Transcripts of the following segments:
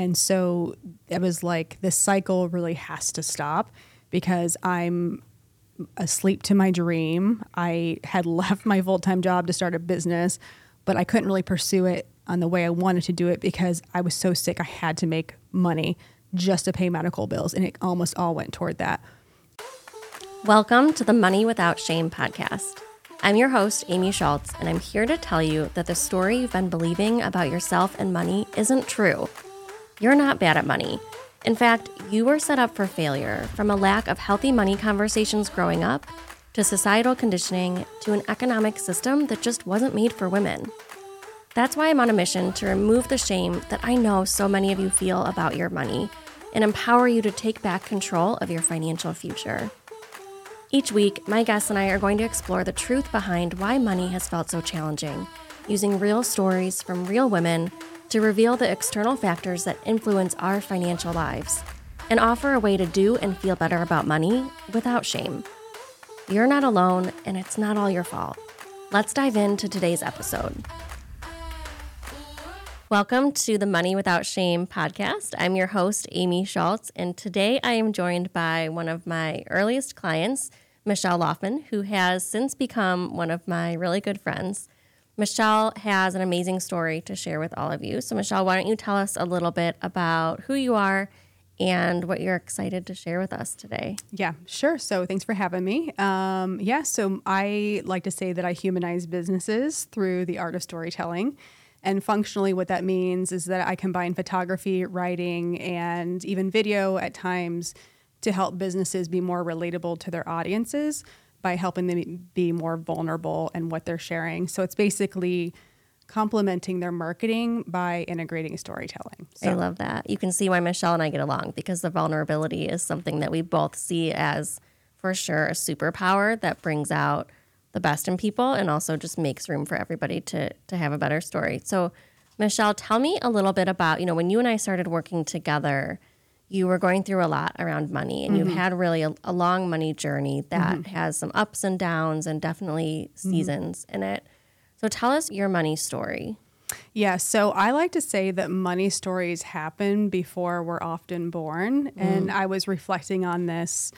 And so it was like this cycle really has to stop because I'm asleep to my dream. I had left my full time job to start a business, but I couldn't really pursue it on the way I wanted to do it because I was so sick. I had to make money just to pay medical bills, and it almost all went toward that. Welcome to the Money Without Shame podcast. I'm your host, Amy Schultz, and I'm here to tell you that the story you've been believing about yourself and money isn't true. You're not bad at money. In fact, you were set up for failure from a lack of healthy money conversations growing up to societal conditioning to an economic system that just wasn't made for women. That's why I'm on a mission to remove the shame that I know so many of you feel about your money and empower you to take back control of your financial future. Each week, my guests and I are going to explore the truth behind why money has felt so challenging, using real stories from real women to reveal the external factors that influence our financial lives and offer a way to do and feel better about money without shame. You're not alone, and it's not all your fault. Let's dive into today's episode. Welcome to the Money Without Shame podcast. I'm your host, Amy Schultz, and today I am joined by one of my earliest clients, Michelle Laughman, who has since become one of my really good friends. Michelle has an amazing story to share with all of you. So, Michelle, why don't you tell us a little bit about who you are and what you're excited to share with us today? Yeah, sure. So, thanks for having me. Um, yeah, so I like to say that I humanize businesses through the art of storytelling. And functionally, what that means is that I combine photography, writing, and even video at times to help businesses be more relatable to their audiences by helping them be more vulnerable and what they're sharing. So it's basically complementing their marketing by integrating storytelling. So. I love that. You can see why Michelle and I get along because the vulnerability is something that we both see as for sure a superpower that brings out the best in people and also just makes room for everybody to to have a better story. So, Michelle, tell me a little bit about, you know, when you and I started working together, you were going through a lot around money and mm-hmm. you've had really a, a, long money journey that mm-hmm. has some ups and downs and definitely mm-hmm. seasons mm-hmm. in it. So, tell us your money story. Yeah, so I like to say that money stories happen before we're often born. And mm. I was reflecting on this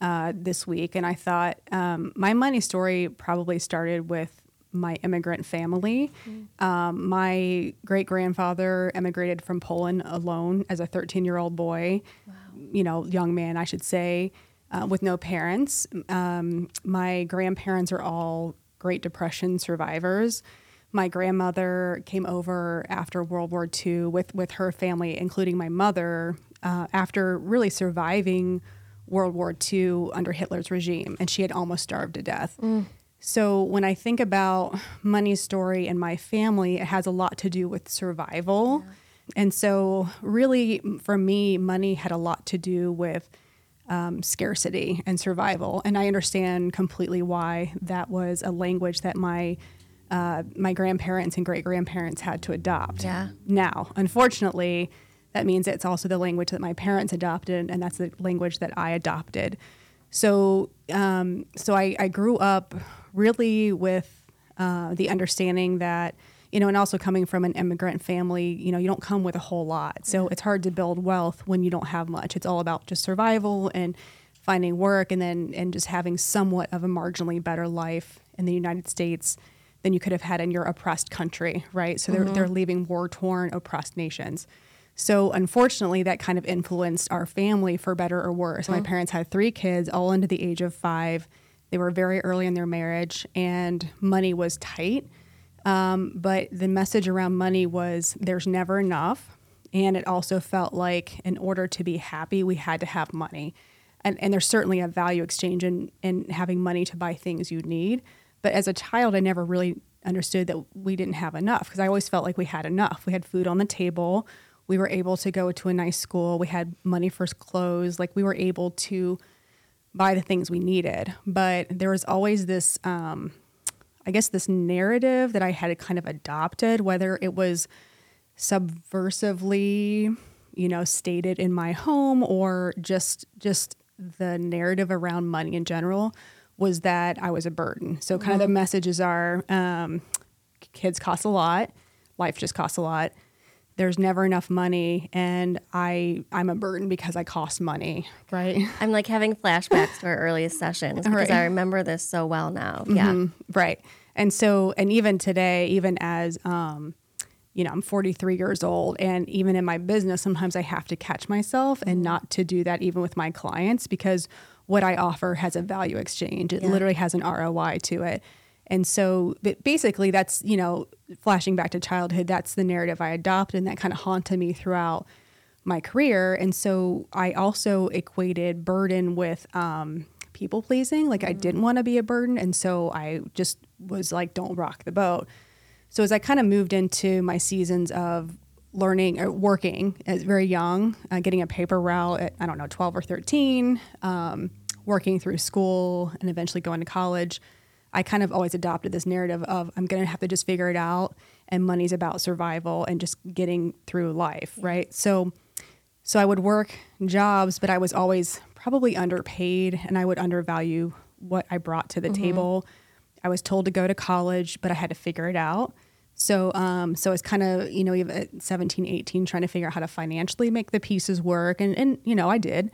uh, this week, and I thought um, my money story probably started with my immigrant family. Mm. Um, my great grandfather emigrated from Poland alone as a 13 year old boy, wow. you know, young man, I should say, uh, with no parents. Um, my grandparents are all Great Depression survivors. My grandmother came over after World War II with, with her family, including my mother, uh, after really surviving World War II under Hitler's regime, and she had almost starved to death. Mm. So when I think about money's story and my family, it has a lot to do with survival. Yeah. And so, really, for me, money had a lot to do with um, scarcity and survival. And I understand completely why that was a language that my uh, my grandparents and great grandparents had to adopt. Yeah. Now, unfortunately, that means it's also the language that my parents adopted, and that's the language that I adopted. So, um, so I, I, grew up really with uh, the understanding that, you know, and also coming from an immigrant family, you know, you don't come with a whole lot. So it's hard to build wealth when you don't have much. It's all about just survival and finding work, and then and just having somewhat of a marginally better life in the United States than you could have had in your oppressed country, right? So mm-hmm. they're they're leaving war torn, oppressed nations. So unfortunately, that kind of influenced our family for better or worse. Mm-hmm. My parents had three kids, all under the age of five. They were very early in their marriage, and money was tight. Um, but the message around money was there's never enough. And it also felt like in order to be happy, we had to have money. And, and there's certainly a value exchange in, in having money to buy things you need. But as a child, I never really understood that we didn't have enough because I always felt like we had enough. We had food on the table we were able to go to a nice school. We had money for clothes. Like we were able to buy the things we needed. But there was always this, um, I guess, this narrative that I had kind of adopted, whether it was subversively, you know, stated in my home or just just the narrative around money in general was that I was a burden. So kind mm-hmm. of the mm-hmm. messages are um, kids cost a lot, life just costs a lot there's never enough money and I I'm a burden because I cost money, right? I'm like having flashbacks to our earliest sessions because Right. I remember this so well now. Yeah. Right. And so, and even today, even as, um, you know, I'm 43 years old, and even in my business, sometimes I have to catch myself and not to do that even with my clients because what I offer has a value exchange. It Yeah. literally has an ROI to it. And so, basically, that's, you know, flashing back to childhood, that's the narrative I adopted, and that kind of haunted me throughout my career. And so I also equated burden with um, people pleasing. Like I didn't want to be a burden. And so I just was like, don't rock the boat. So as I kind of moved into my seasons of learning or working as very young, uh, getting a paper route at, I don't know, 12 or 13, um, working through school and eventually going to college, I kind of always adopted this narrative of I'm going to have to just figure it out and money's about survival and just getting through life, right? So so I would work jobs, but I was always probably underpaid and I would undervalue what I brought to the table. I was told to go to college, but I had to figure it out. So, um, so it's kind of, you know, even at 17, 18, trying to figure out how to financially make the pieces work. And, and you know, I did.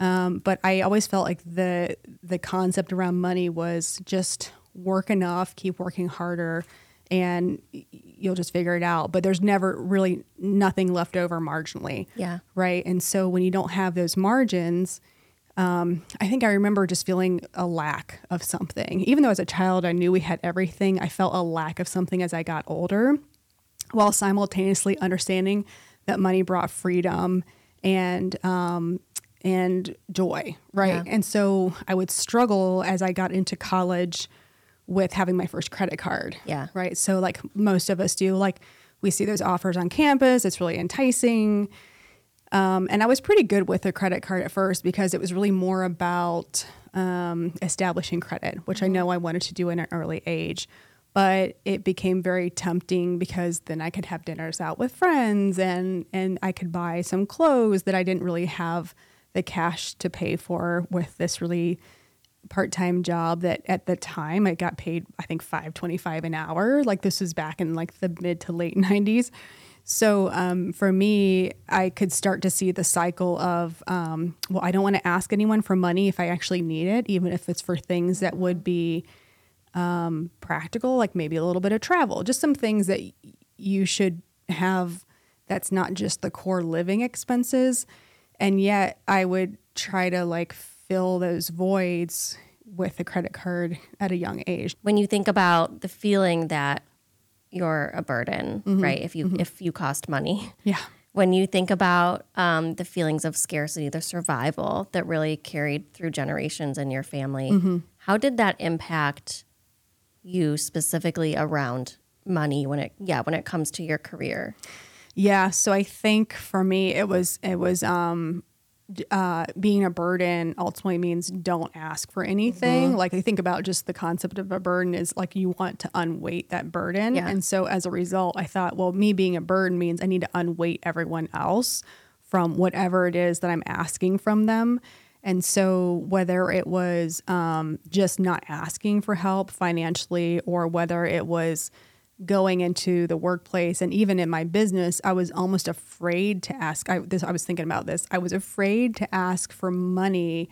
Um, but I always felt like the, the concept around money was just work enough, keep working harder, and you'll just figure it out. But there's never really nothing left over marginally Yeah. right? And so when you don't have those margins, um, I think I remember just feeling a lack of something. Even though as a child I knew we had everything, I felt a lack of something as I got older, while simultaneously understanding that money brought freedom and um, and joy, right? Yeah. And so I would struggle as I got into college with having my first credit card. Yeah. Right. So like most of us do, like we see those offers on campus. It's really enticing. Um, and I was pretty good with a credit card at first because it was really more about um, establishing credit, which I know I wanted to do in an early age. But it became very tempting because then I could have dinners out with friends and, and I could buy some clothes that I didn't really have the cash to pay for with this really part-time job that at the time I got paid I think 525 an hour. Like this was back in like the mid to late 90s so um, for me I could start to see the cycle of um, well I don't want to ask anyone for money if I actually need it even if it's for things that would be um, practical like maybe a little bit of travel just some things that you should have that's not just the core living expenses and yet I would try to like fill those voids with a credit card at a young age. When you think about the feeling that you're a burden, mm-hmm. right? If you mm-hmm. if you cost money. Yeah. When you think about um, the feelings of scarcity, the survival that really carried through generations in your family, mm-hmm. how did that impact you specifically around money when it yeah when it comes to your career? Yeah, so I think for me it was it was um uh, being a burden ultimately means don't ask for anything. Like I think about just the concept of a burden is like you want to unweight that burden, Yeah. and so as a result, I thought, well, me being a burden means I need to unweight everyone else from whatever it is that I'm asking from them. And so, whether it was um, just not asking for help financially, or whether it was going into the workplace and even in my business, I was almost afraid to ask. I, this, I was thinking about this. I was afraid to ask for money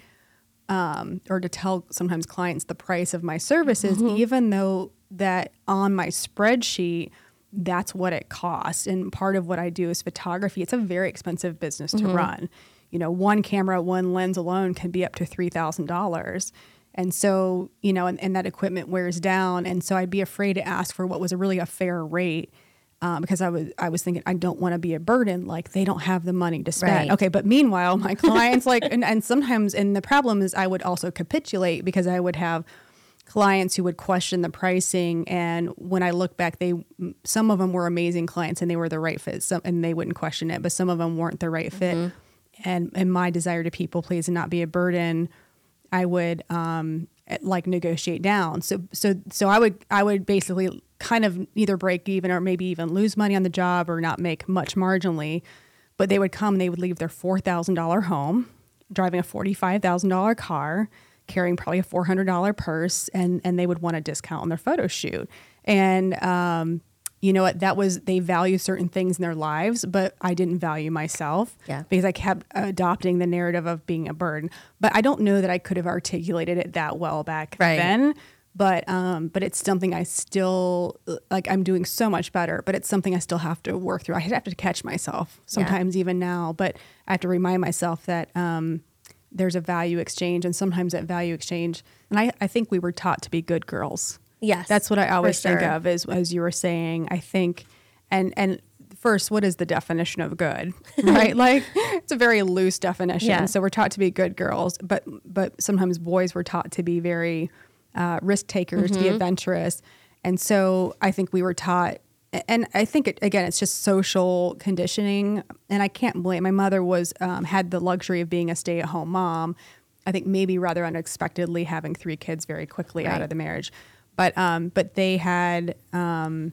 um, or to tell sometimes clients the price of my services, even though that on my spreadsheet, that's what it costs. And part of what I do is photography. It's a very expensive business to run. You know, one camera, one lens alone can be up to $3,000. And so, you know, and, and that equipment wears down. And so I'd be afraid to ask for what was a really a fair rate. Um, because I was I was thinking I don't want to be a burden like they don't have the money to spend. Right. Okay, but meanwhile, my clients like and, and sometimes and the problem is I would also capitulate because I would have clients who would question the pricing and when I look back they some of them were amazing clients and they were the right fit some, and they wouldn't question it but some of them weren't the right fit and and my desire to people please and not be a burden I would um eh, like negotiate down. So so so I would I would basically kind of either break even or maybe even lose money on the job or not make much marginally. But they would come and they would leave their $4,000 home driving a $45,000 car carrying probably a $400 purse and and they would want a discount on their photo shoot. And um you know what, that was, they value certain things in their lives, but I didn't value myself Yeah. because I kept adopting the narrative of being a burden. But I don't know that I could have articulated it that well back Right. then. But um, but it's something I still like. I'm doing so much better, but it's something I still have to work through. I have to catch myself sometimes, even now. But I have to remind myself that um, there's a value exchange, and sometimes that value exchange. And I, I think we were taught to be good girls. Yes. That's what I always think of as as you were saying. I think and and first, what is the definition of good? Right? like it's a very loose definition. Yeah. So we're taught to be good girls, but but sometimes boys were taught to be very uh, risk takers, to be Mm-hmm. adventurous. And so I think we were taught and I think it, again, it's just social conditioning, and I can't blame. My mother was um, had the luxury of being a stay at home mom. I think maybe rather unexpectedly having three kids very quickly out of the marriage, but um, but they had um,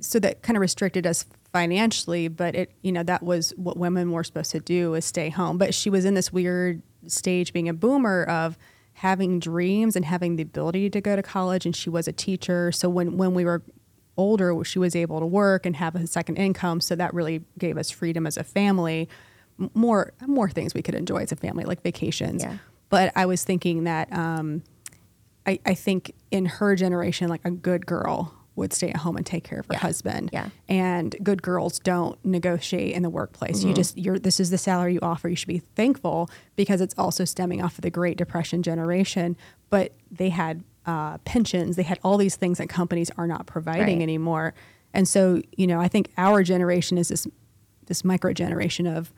so that kind of restricted us financially. But it you know that was what women were supposed to do is stay home. But she was in this weird stage, being a boomer of having dreams and having the ability to go to college, and she was a teacher. So when when we were older, she was able to work and have a second income. So that really gave us freedom as a family. More more things we could enjoy as a family, like vacations. Yeah. But I was thinking that um, I, I think in her generation, like a good girl would stay at home and take care of her Yeah. husband. Yeah. And good girls don't negotiate in the workplace. Mm-hmm. You just you're this is the salary you offer. You should be thankful because it's also stemming off of the Great Depression generation. But they had uh, pensions. They had all these things that companies are not providing Right. anymore. And so, you know, I think our generation is this this micro generation of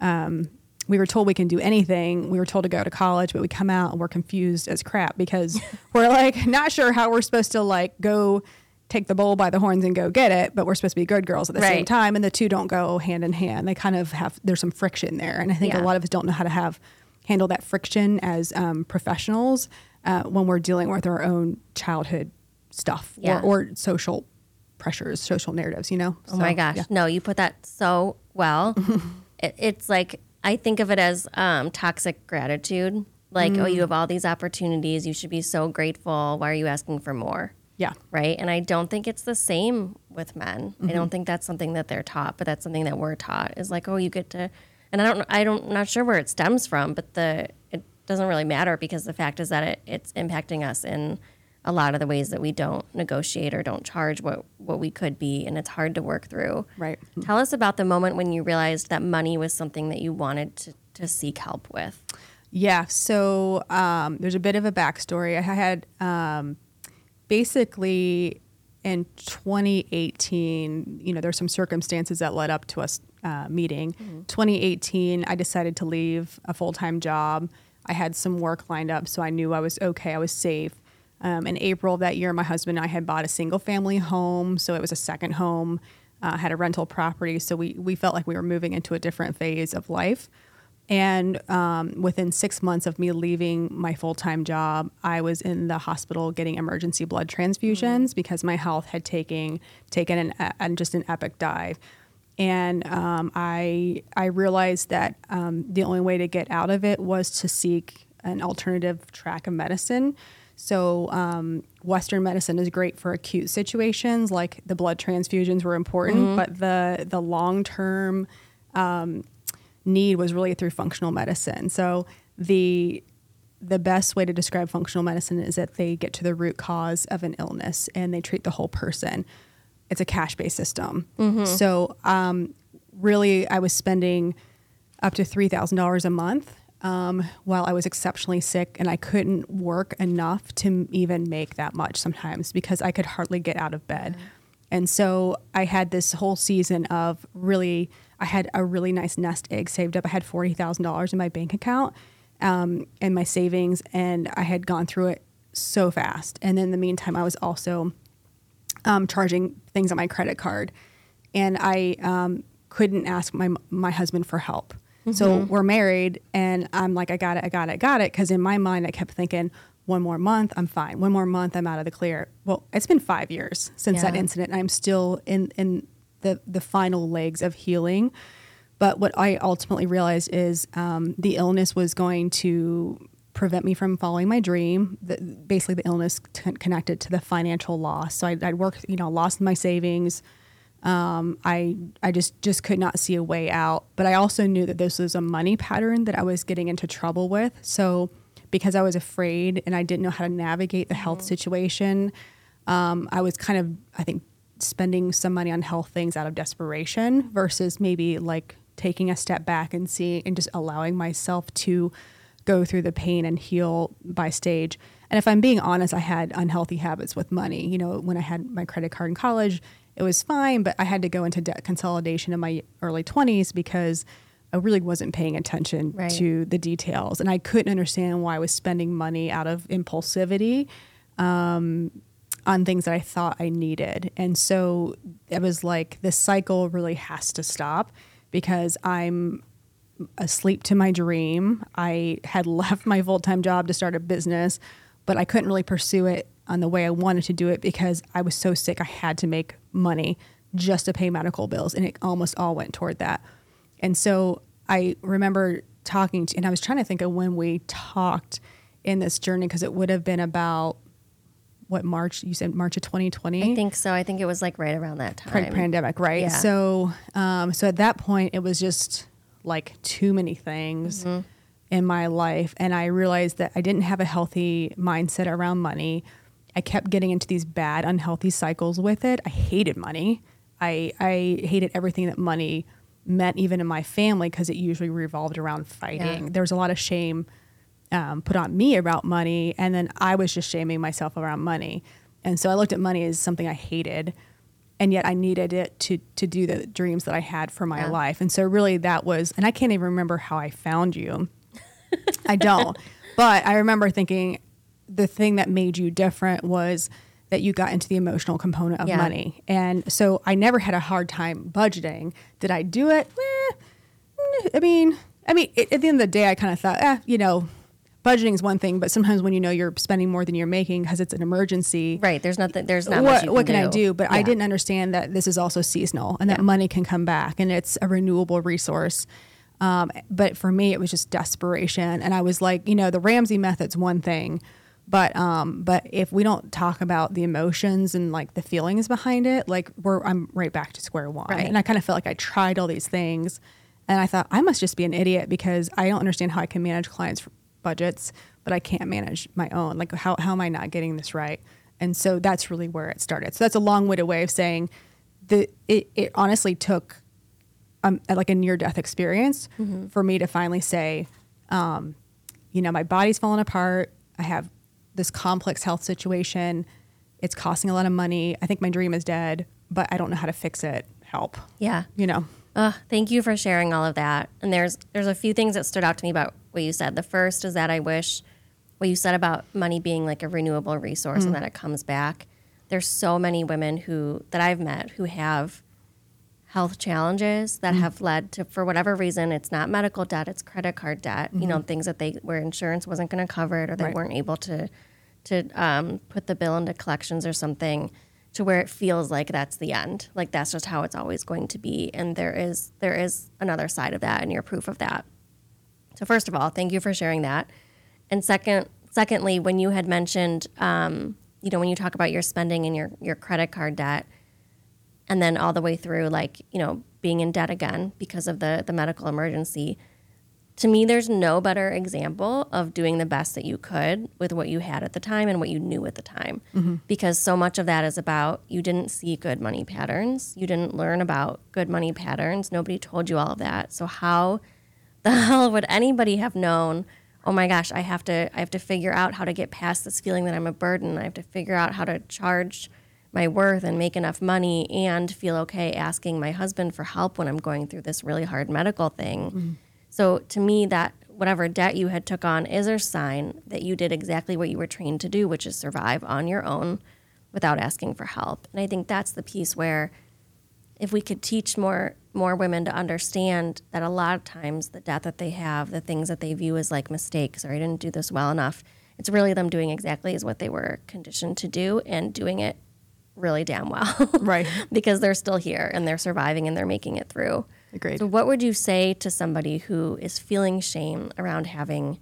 um, we were told we can do anything. We were told to go to college, but we come out and we're confused as crap because we're like not sure how we're supposed to like go take the bull by the horns and go get it, but we're supposed to be good girls at the same time, and the two don't go hand in hand. They kind of have there's some friction there, and I think Yeah. a lot of us don't know how to have handle that friction as um, professionals uh, when we're dealing with our own childhood stuff Yeah. or, or social pressures, social narratives. You know? Oh my gosh. yeah. No, you put that so well. it, it's like, I think of it as um, toxic gratitude. Like, oh, Mm. you have all these opportunities. You should be so grateful. Why are you asking for more? Yeah. Right. And I don't think it's the same with men. I Mm-hmm. don't think that's something that they're taught, but that's something that we're taught is like, oh, you get to, and I don't, I don't, not sure where it stems from, but the, it doesn't really matter because the fact is that it, it's impacting us in a lot of the ways that we don't negotiate or don't charge what, what we could be. And it's hard to work through. Right. Tell us about the moment when you realized that money was something that you wanted to, to seek help with. Yeah. So um, there's a bit of a backstory. I had um, basically in 2018, you know, there's some circumstances that led up to us uh, meeting. 2018, I decided to leave a full time job. I had some work lined up, so I knew I was okay. I was safe. Um, in April of that year, my husband and I had bought a single family home, so it was a second home. Uh, had a rental property, so we we felt like we were moving into a different phase of life. And um, within six months of me leaving my full time job, I was in the hospital getting emergency blood transfusions because my health had taken taken an, an just an epic dive. And um, I I realized that um, the only way to get out of it was to seek an alternative track of medicine. So um, Western medicine is great for acute situations, like the blood transfusions were important, but the the long term need was really through functional medicine. So the the best way to describe functional medicine is that they get to the root cause of an illness and they treat the whole person. It's a cash based system. So um, really, I was spending up to three thousand dollars a month um, while I was exceptionally sick, and I couldn't work enough to even make that much sometimes because I could hardly get out of bed. And so I had this whole season of really, I had a really nice nest egg saved up. I had forty thousand dollars in my bank account um, and my savings, and I had gone through it so fast. And in the meantime, I was also um, charging things on my credit card, and I um, couldn't ask my my husband for help. So we're married, and I'm like, I got it, I got it, I got it. Because in my mind, I kept thinking, one more month, I'm fine. One more month, I'm out of the clear. Well, it's been five years since that incident, and I'm still in in the the final legs of healing. But what I ultimately realized is um, the illness was going to prevent me from following my dream. The, basically, the illness t- connected to the financial loss. So I, I'd worked, you know, lost my savings. Um, I I just just could not see a way out. But I also knew that this was a money pattern that I was getting into trouble with. So because I was afraid and I didn't know how to navigate the health situation, um, I was kind of I think spending some money on health things out of desperation versus maybe like taking a step back and seeing and just allowing myself to go through the pain and heal by stage. And if I'm being honest, I had unhealthy habits with money. You know, when I had my credit card in college, it was fine, but I had to go into debt consolidation in my early 20s because I really wasn't paying attention Right. to the details. And I couldn't understand why I was spending money out of impulsivity um, on things that I thought I needed. And so it was like this cycle really has to stop because I'm asleep to my dream. I had left my full time job to start a business, but I couldn't really pursue it on the way I wanted to do it because I was so sick. I had to make money just to pay medical bills, and it almost all went toward that. And so I remember talking to, and I was trying to think of when we talked in this journey because it would have been about what March you said March of 2020 I think so. I think it was like right around that time. pandemic, right? Yeah. So, um, so at that point, it was just like too many things Mm-hmm. in my life, and I realized that I didn't have a healthy mindset around money. I kept getting into these bad, unhealthy cycles with it. I hated money. I I hated everything that money meant, even in my family, because it usually revolved around fighting. Yeah. There was a lot of shame um, put on me about money, and then I was just shaming myself around money. And so I looked at money as something I hated, and yet I needed it to to do the dreams that I had for my Yeah. life. And so really, that was, and I can't even remember how I found you. I don't, but I remember thinking the thing that made you different was that you got into the emotional component of Yeah. money, and so I never had a hard time budgeting. Did I do it? Eh, I mean, I mean, it, at the end of the day, I kind of thought, eh, you know, budgeting is one thing, but sometimes when you know you're spending more than you're making because it's an emergency, Right. There's nothing. There's not what much you what can can I do. do? But I didn't understand that this is also seasonal and that Yeah. money can come back and it's a renewable resource. Um, but for me, it was just desperation, and I was like, you know, the Ramsey method's one thing, but um, but if we don't talk about the emotions and like the feelings behind it, like we're I'm right back to square one. Right. And I kind of felt like I tried all these things, and I thought I must just be an idiot because I don't understand how I can manage clients' budgets, but I can't manage my own. Like how how am I not getting this right? And so that's really where it started. So that's a long-winded way of saying that it, it honestly took um, like a near-death experience for me to finally say, um, you know, my body's falling apart. I have this complex health situation. It's costing a lot of money. I think my dream is dead, but I don't know how to fix it. Help. Yeah. You know. Uh, thank you for sharing all of that. And there's there's a few things that stood out to me about what you said. The first is that I wish what you said about money being like a renewable resource and that it comes back. There's so many women who that I've met who have health challenges that have led to for whatever reason it's not medical debt it's credit card debt you know things that they where insurance wasn't going to cover it or they Right. weren't able to to um, put the bill into collections or something to where it feels like that's the end. Like that's just how it's always going to be. And there is there is another side of that and you're proof of that. So first of all thank you for sharing that. And second secondly when you had mentioned um, you know when you talk about your spending and your your credit card debt and then all the way through like you know being in debt again because of the the medical emergency to me there's no better example of doing the best that you could with what you had at the time and what you knew at the time. Mm-hmm. Because so much of that is about you didn't see good money patterns. You didn't learn about good money patterns. Nobody told you all of that. So how the hell would anybody have known oh my gosh i have to i have to figure out how to get past this feeling that i'm a burden. I have to figure out how to charge my worth and make enough money and feel okay asking my husband for help when i'm going through this really hard medical thing mm-hmm. So to me that whatever debt you had took on is a sign that you did exactly what you were trained to do which is survive on your own without asking for help and i think that's the piece where if we could teach more more women to understand that a lot of times the debt that they have, the things that they view as like mistakes or I didn't do this well enough, it's really them doing exactly as what they were conditioned to do and doing it really damn well. Right. because they're still here and they're surviving and they're making it through. Agreed. So what would you say to somebody who is feeling shame around having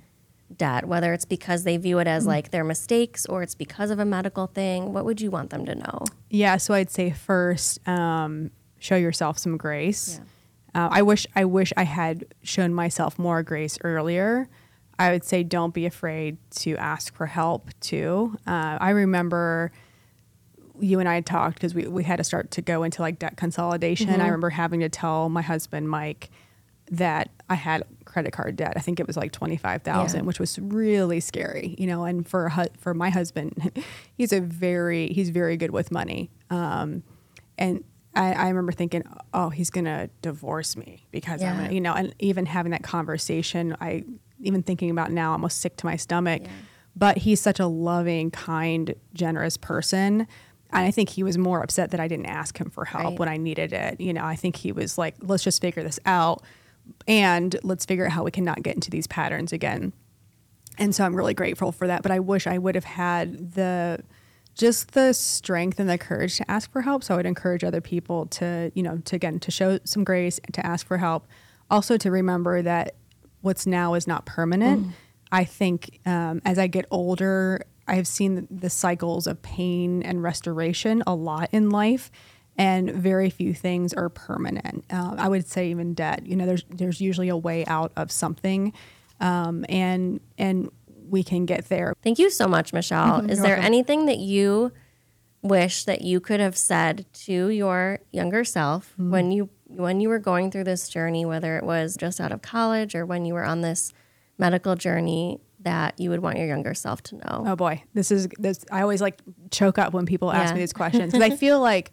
debt, whether it's because they view it as like their mistakes or it's because of a medical thing, what would you want them to know? Yeah, so I'd say first, um, show yourself some grace. Uh, I wish I wish I had shown myself more grace earlier. I would say don't be afraid to ask for help too. Uh, I remember you and I had talked because we, we had to start to go into like debt consolidation. I remember having to tell my husband Mike that I had credit card debt. I think it was like twenty five thousand, Yeah. which was really scary, you know. And for for my husband, he's a very he's very good with money. Um, and I, I remember thinking, oh, he's gonna divorce me because I'm gonna, you know, and even having that conversation, I even thinking about now, I'm almost sick to my stomach. Yeah. But he's such a loving, kind, generous person. And I think he was more upset that I didn't ask him for help Right. when I needed it. You know, I think he was like, let's just figure this out and let's figure out how we can not get into these patterns again. And so I'm really grateful for that. But I wish I would have had the just the strength and the courage to ask for help. So I would encourage other people to, you know, to again to show some grace, to ask for help. Also to remember that what's now is not permanent. I think um, as I get older, I have seen the, cycles of pain and restoration a lot in life, and very few things are permanent. Uh, I would say even debt. You know, there's there's usually a way out of something, um, and and we can get there. Thank you so much, Michelle. Is there welcome. anything that you wish that you could have said to your younger self Mm-hmm. when you when you were going through this journey, whether it was just out of college or when you were on this medical journey that you would want your younger self to know? Oh boy, this is this. I always like choke up when people ask Yeah. me these questions because I feel like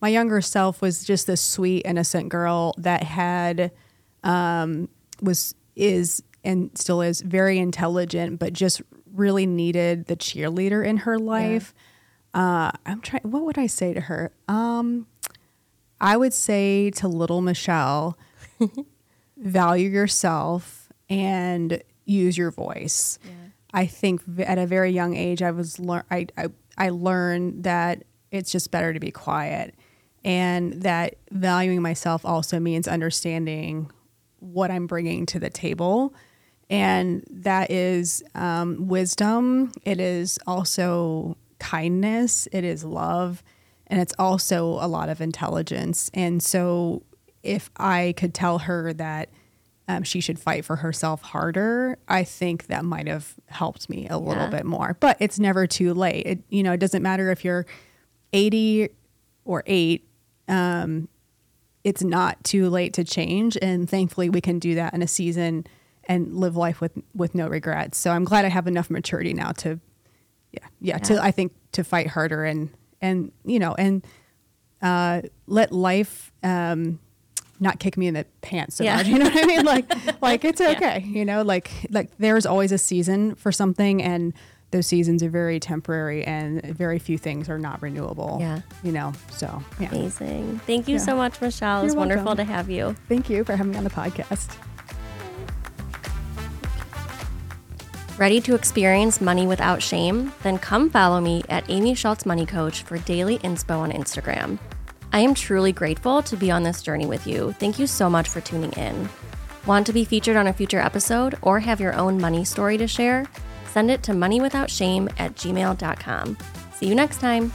my younger self was just this sweet, innocent girl that had um, was is and still is very intelligent, but just really needed the cheerleader in her life. Uh, I'm trying. What would I say to her? Um, I would say to little Michelle, value yourself and use your voice. I think at a very young age, I was lear- I, I I learned that it's just better to be quiet, and that valuing myself also means understanding what I'm bringing to the table, and that is um, wisdom. It is also kindness. It is love, and it's also a lot of intelligence. And so, if I could tell her that um, she should fight for herself harder, I think that might have helped me a little Yeah. bit more. But it's never too late. It, you know, it doesn't matter if you're 80 or 8. Um, it's not too late to change, and thankfully, we can do that in a season and live life with with no regrets. So I'm glad I have enough maturity now to, yeah, yeah, Yeah. to I think to fight harder and and you know and uh, let life um, not kick me in the pants so Yeah. much. You know what I mean? Like, like it's okay. You know, like like there's always a season for something, and those seasons are very temporary, and very few things are not renewable. Yeah. You know, so yeah. Amazing. Thank you Yeah. so much, Michelle. It's You're wonderful welcome. to have you. Thank you for having me on the podcast. Ready to experience money without shame? Then come follow me at Amy Schultz Money Coach for daily inspo on Instagram. I am truly grateful to be on this journey with you. Thank you so much for tuning in. Want to be featured on a future episode or have your own money story to share? Send it to moneywithoutshame at gmail.com. See you next time.